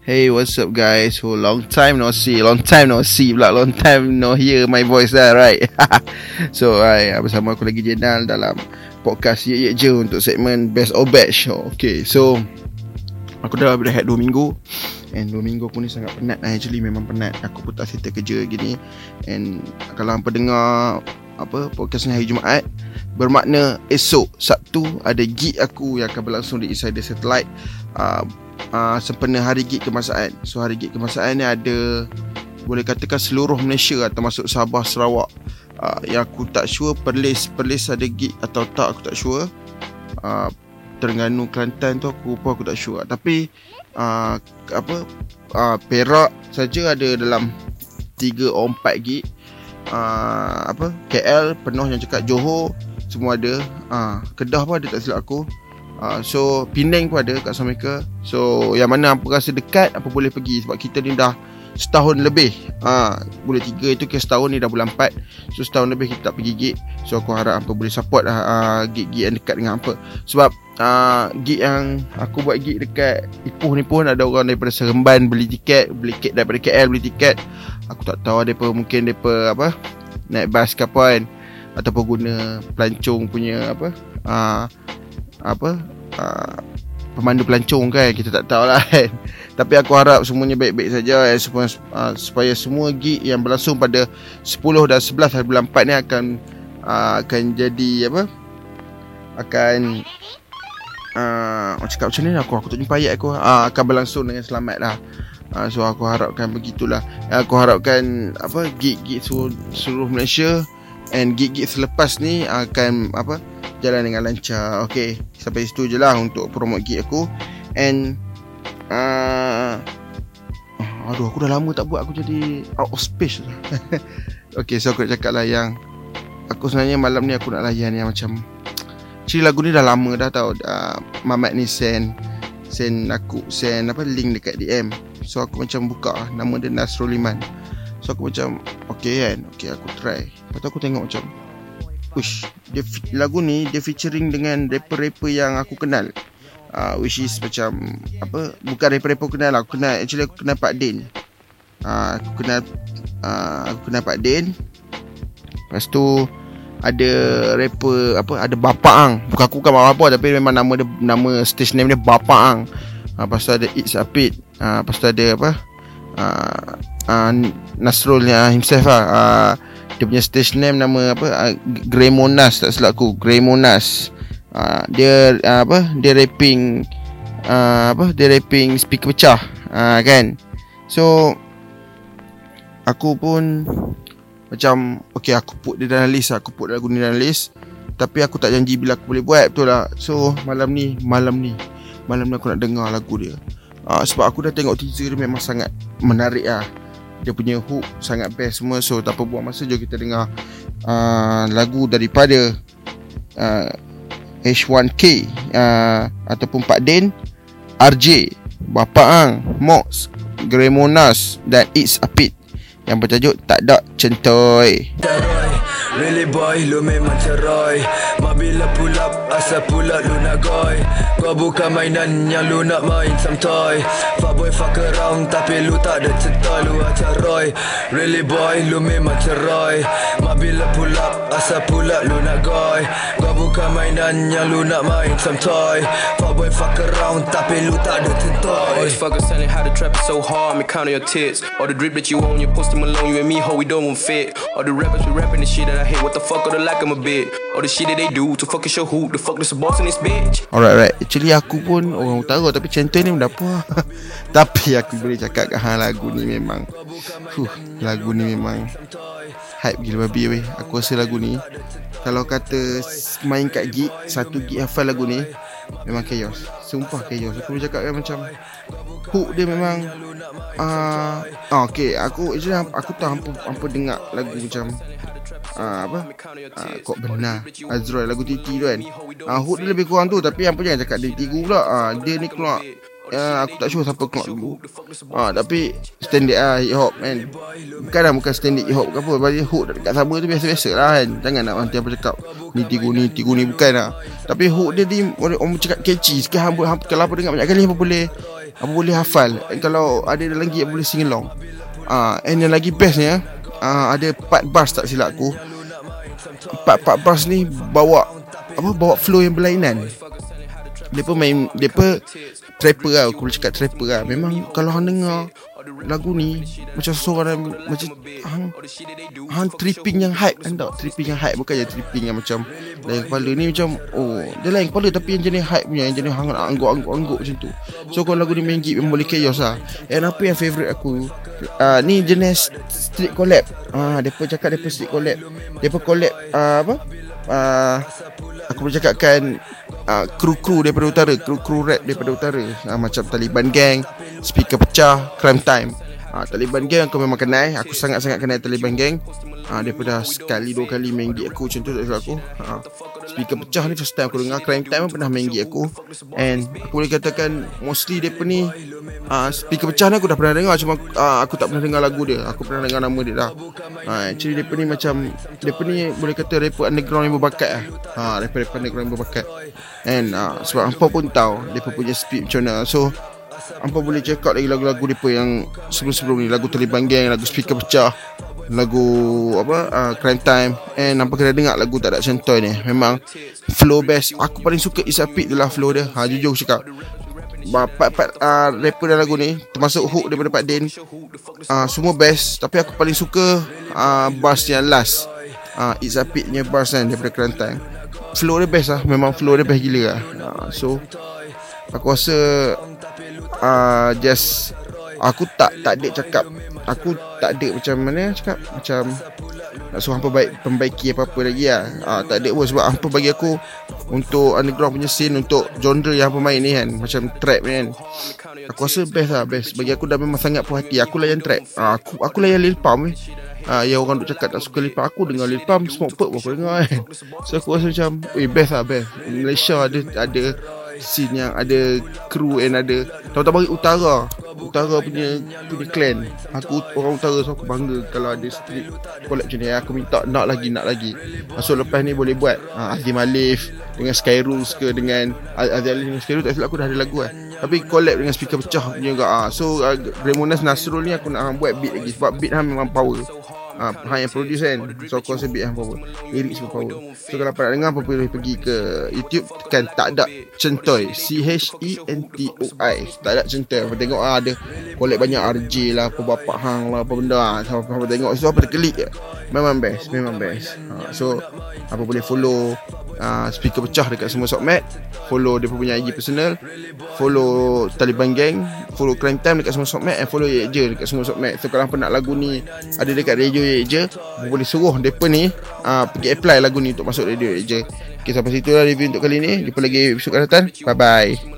Hey, what's up guys? Oh, long time no see. Long time no see pula. Long time no hear my voice lah, right? so, hai, bersama aku lagi Jenal dalam podcast Ye Ye Je untuk segmen Best of Batch. Oh, okay, so aku dah berehat 2 minggu. And 2 minggu aku ni sangat penat. Actually memang penat. Aku pun tak settle kerja gini. And kalau hampa dengar apa podcast ni hari Jumaat bermakna esok Sabtu ada gig aku yang akan berlangsung di Insider Satellite. Uh, uh, sempena hari gig kemasaan. So hari gig kemasaan ni ada boleh katakan seluruh Malaysia lah, termasuk Sabah, Sarawak. Uh, yang aku tak sure Perlis Perlis ada gig atau tak aku tak sure. Uh, Terengganu Kelantan tu aku pun aku tak sure. Tapi uh, apa uh, Perak saja ada dalam 3 atau 4 gig. Uh, apa KL penuh yang cakap Johor semua ada uh, Kedah pun ada tak silap aku Uh, so Penang pun ada kat Samika So yang mana apa rasa dekat Apa boleh pergi? Sebab kita ni dah Setahun lebih. Uh, Boleh tiga itu ke setahun ni dah bulan 4 So setahun lebih kita tak pergi gig. So aku harap apa boleh support lah uh, Gig-gig yang dekat dengan apa. Sebab uh, Gig yang Aku buat gig dekat Ipoh ni pun Ada orang daripada Seremban Beli tiket Beli tiket daripada KL Beli tiket. Aku tak tahu Mereka mungkin Mereka apa Naik bas ke apa kan. Ataupun guna Pelancong punya Apa uh, apa uh, pemandu pelancong kan kita tak tahu lah kan. Tapi aku harap semuanya baik-baik saja eh, supaya, uh, supaya semua gig yang berlangsung pada 10 dan 11 hari bulan 4 ni akan uh, akan jadi apa akan uh, cakap macam ni aku aku tak jumpa ayat aku uh, akan berlangsung dengan selamat lah. Uh, so aku harapkan begitulah. Aku harapkan apa gig-gig seluruh, seluruh Malaysia and gig-gig selepas ni akan apa jalan dengan lancar. Okay Sampai situ je lah Untuk promote gig aku. And uh, Aduh aku dah lama tak buat Aku jadi Out of space lah. Okay so aku nak cakap lah yang Aku sebenarnya malam ni Aku nak layan yang macam Ciri lagu ni dah lama dah tau. Uh, Mamat ni send Send aku Send apa link dekat DM So aku macam buka lah. Nama dia Nasrul Liman So aku macam Okay kan? Okay aku try. Lepas tu aku tengok macam Ush, dia lagu ni dia featuring dengan rapper-rapper yang aku kenal. Uh, which is macam apa bukan rapper-rapper aku kenal aku kenal actually aku kenal Pak Din. Uh, aku kenal uh, aku kenal Pak Din. Lepas tu ada rapper apa ada Bapak Ang. Bukan aku bukan apa tapi memang nama dia nama stage name dia Bapak Ang. Uh, lepas tu ada It's Apit. Uh, lepas tu ada apa? Uh, uh, Nasrul himself lah. Uh, dia punya stage name nama apa? Uh, Grey Monas tak silap aku. Grey Monas. Uh, dia uh, apa? Dia rapping uh, apa? Dia rapping speaker pecah. Uh, kan? So aku pun macam okay aku put dia dalam list aku put lagu ni dalam list. Tapi aku tak janji bila aku boleh buat betul lah so malam ni malam ni malam ni aku nak dengar lagu dia. Uh, sebab aku dah tengok teaser dia memang sangat menarik lah dia punya hook sangat best semua. So tak apa buang masa jom kita dengar uh, lagu daripada uh, H1K uh, ataupun Pak Din RJ Bapak Ang Mox Gremonas dan It's Apit. Yang bertajuk Tak Ada Centoy Really boy, lu memang cerai Mabila pull up, asal pull up lu nak goy. Kau bukan mainan yang lu nak main samtoy Fuck boy fuck around, tapi lu tak ada centoy Lu Roy. Really boy, lu memang cerai Mabila pull up, asal pull up lu nak goy. Kau bukan mainan yang lu nak main samtoy Fuck boy fuck around, tapi lu tak ada centoy All these fuckers telling how to trap it so hard, me counting your tits. All the drip that you own, you post them alone, you and me, ho, we don't fit. All the rappers we rapping the shit that I hate. What the fuck are they like I'm a bit. All the shit that they do To fuck your who The fuck this boss in this bitch? Alright right. Actually aku pun Orang utara Tapi centoy ni benda apa Tapi aku boleh cakap hang lagu ni memang huh, Lagu ni memang Hype gila babi weh. Aku rasa lagu ni Kalau kata Main kat gig Satu gig hafal lagu ni Memang chaos. Sumpah chaos. Aku boleh cakap kan macam Hook dia memang uh, oh, Okay. Aku actually Aku tahu hampa, hampa dengar lagu macam uh, apa? Uh, kok benar? Azroy lagu Titi tu kan? Uh, hook dia lebih kurang tu tapi apa jangan cakap dia tigu pula uh, dia ni keluar. Uh, aku tak sure siapa keluar dulu. Uh, Tapi Standard lah hip hop kan? Bukan lah bukan standard hip hop ke apa Bagi hook dekat sama tu biasa-biasa lah kan? Jangan nak nanti apa cakap Ni tigu ni tigu ni bukan lah. Tapi hook dia ni Orang cakap catchy Sekarang hamba, hamba, Kalau apa dengar banyak kali Apa boleh Apa boleh hafal. Kalau ada lagi Yang boleh sing along. Uh, And yang lagi bestnya uh, Ada 4 bars tak silap aku 4-4 bars ni Bawa Apa Bawa flow yang berlainan? Pun main pun Trapper lah Aku boleh cakap trapper lah. Memang Kalau hang dengar lagu ni macam seorang macam hang, hang tripping yang hype. Kan tak tripping yang hype bukan je tripping yang macam lain kepala ni macam oh dia lain kepala tapi yang jenis hype punya yang jenis hang nak angguk-angguk macam tu. So kalau lagu ni main gig memang boleh chaos lah. And apa yang favourite aku? Uh, ni jenis street collab. Ah uh, depa cakap depa street collab. Depa collab uh, apa? Uh, aku boleh cakapkan uh, kru-kru daripada utara kru-kru rap daripada utara. Uh, macam Taliban Gang Speaker Pecah Crime Time. Uh, Taliban Gang aku memang kenal aku sangat-sangat kenal Taliban Gang uh, daripada sekali dua kali main gig aku macam tu tak aku. Uh, Speaker Pecah ni first time aku dengar Crime Time pun pernah main gig aku. And aku boleh katakan mostly mereka ni uh, Speaker Pecah ni aku dah pernah dengar cuma uh, aku tak pernah dengar lagu dia. Aku pernah dengar nama dia dah. Uh, actually mereka ni macam mereka ni boleh kata rapper underground yang berbakat lah uh, rapper-rapper underground yang berbakat. And uh, sebab apa pun tahu mereka punya speed macam mana. So Hampa boleh check out lagi lagu-lagu mereka yang sebelum-sebelum ni. Lagu Taliban Gang, lagu Speaker Pecah Lagu apa uh, Crime Time. And nampak kena dengar lagu Tak Ada Centoy ni. Memang flow best. Aku paling suka Isapit tu lah flow dia. Ha, Jujur cakap. Part-part uh, rapper dalam lagu ni Termasuk hook daripada Pak Din. Uh, Semua best. Tapi aku paling suka uh, Bars yang last. Uh, It's a pit punya bars kan Daripada Kelantan Flow dia best lah. Memang flow dia best gila lah. Uh, So Aku rasa uh, Just Aku tak tak ada cakap. Aku tak ada macam mana cakap? Macam Nak suruh hampa baik Pembaiki apa-apa lagi lah. Uh, Tak ada pun sebab hampa bagi aku Untuk underground punya scene Untuk genre yang hampa main ni kan. Macam trap ni kan. Aku rasa best lah best. Bagi aku dah memang sangat puas hati. Aku layan trap. Uh, Aku aku layan Lil Pump eh uh, Yang orang duk cakap tak suka Lil Pump. Aku dengar Lil Pump Smoke Perk pun aku dengar kan. So aku rasa macam Eh best lah best. Malaysia ada Ada scene yang ada kru and ada tahu-tahu bagi utara. Utara punya punya clan. Aku orang utara so aku bangga kalau ada street macam ni aku minta nak lagi nak lagi. So lepas ni boleh buat ha, Azim Alif dengan Sky Rules ke dengan Azim Alif dengan Sky Rules tak silap aku dah ada lagu kan tapi collab dengan speaker pecah punya juga ha. so uh, Remonas Nasrul ni aku nak buat beat lagi sebab beat han memang power ha, Han yang produce kan? So aku rasa beat yang power Lirik semua power. So kalau nak dengar Apa boleh pergi ke YouTube. Tekan tak ada Centoy C-H-E-N-T-O-I Tak ada centoy Apa tengok ah, ada Collect banyak RJ lah Apa bapak hang lah Apa benda lah Apa, apa tengok. So apa terkelik je. Memang best Memang best. Ha, So Apa boleh follow uh, Speaker pecah dekat semua sokmat Follow dia punya IG personal. Follow Taliban Gang. Follow Crime Time dekat semua sokmat And follow Ye Je dekat semua sokmat. So kalau nak lagu ni Ada dekat radio Ye Je Boleh suruh mereka ni uh, Pergi apply lagu ni Untuk masuk radio Ye Je. Okay sampai situ lah review untuk kali ni. Jumpa lagi episode akan datang. Bye bye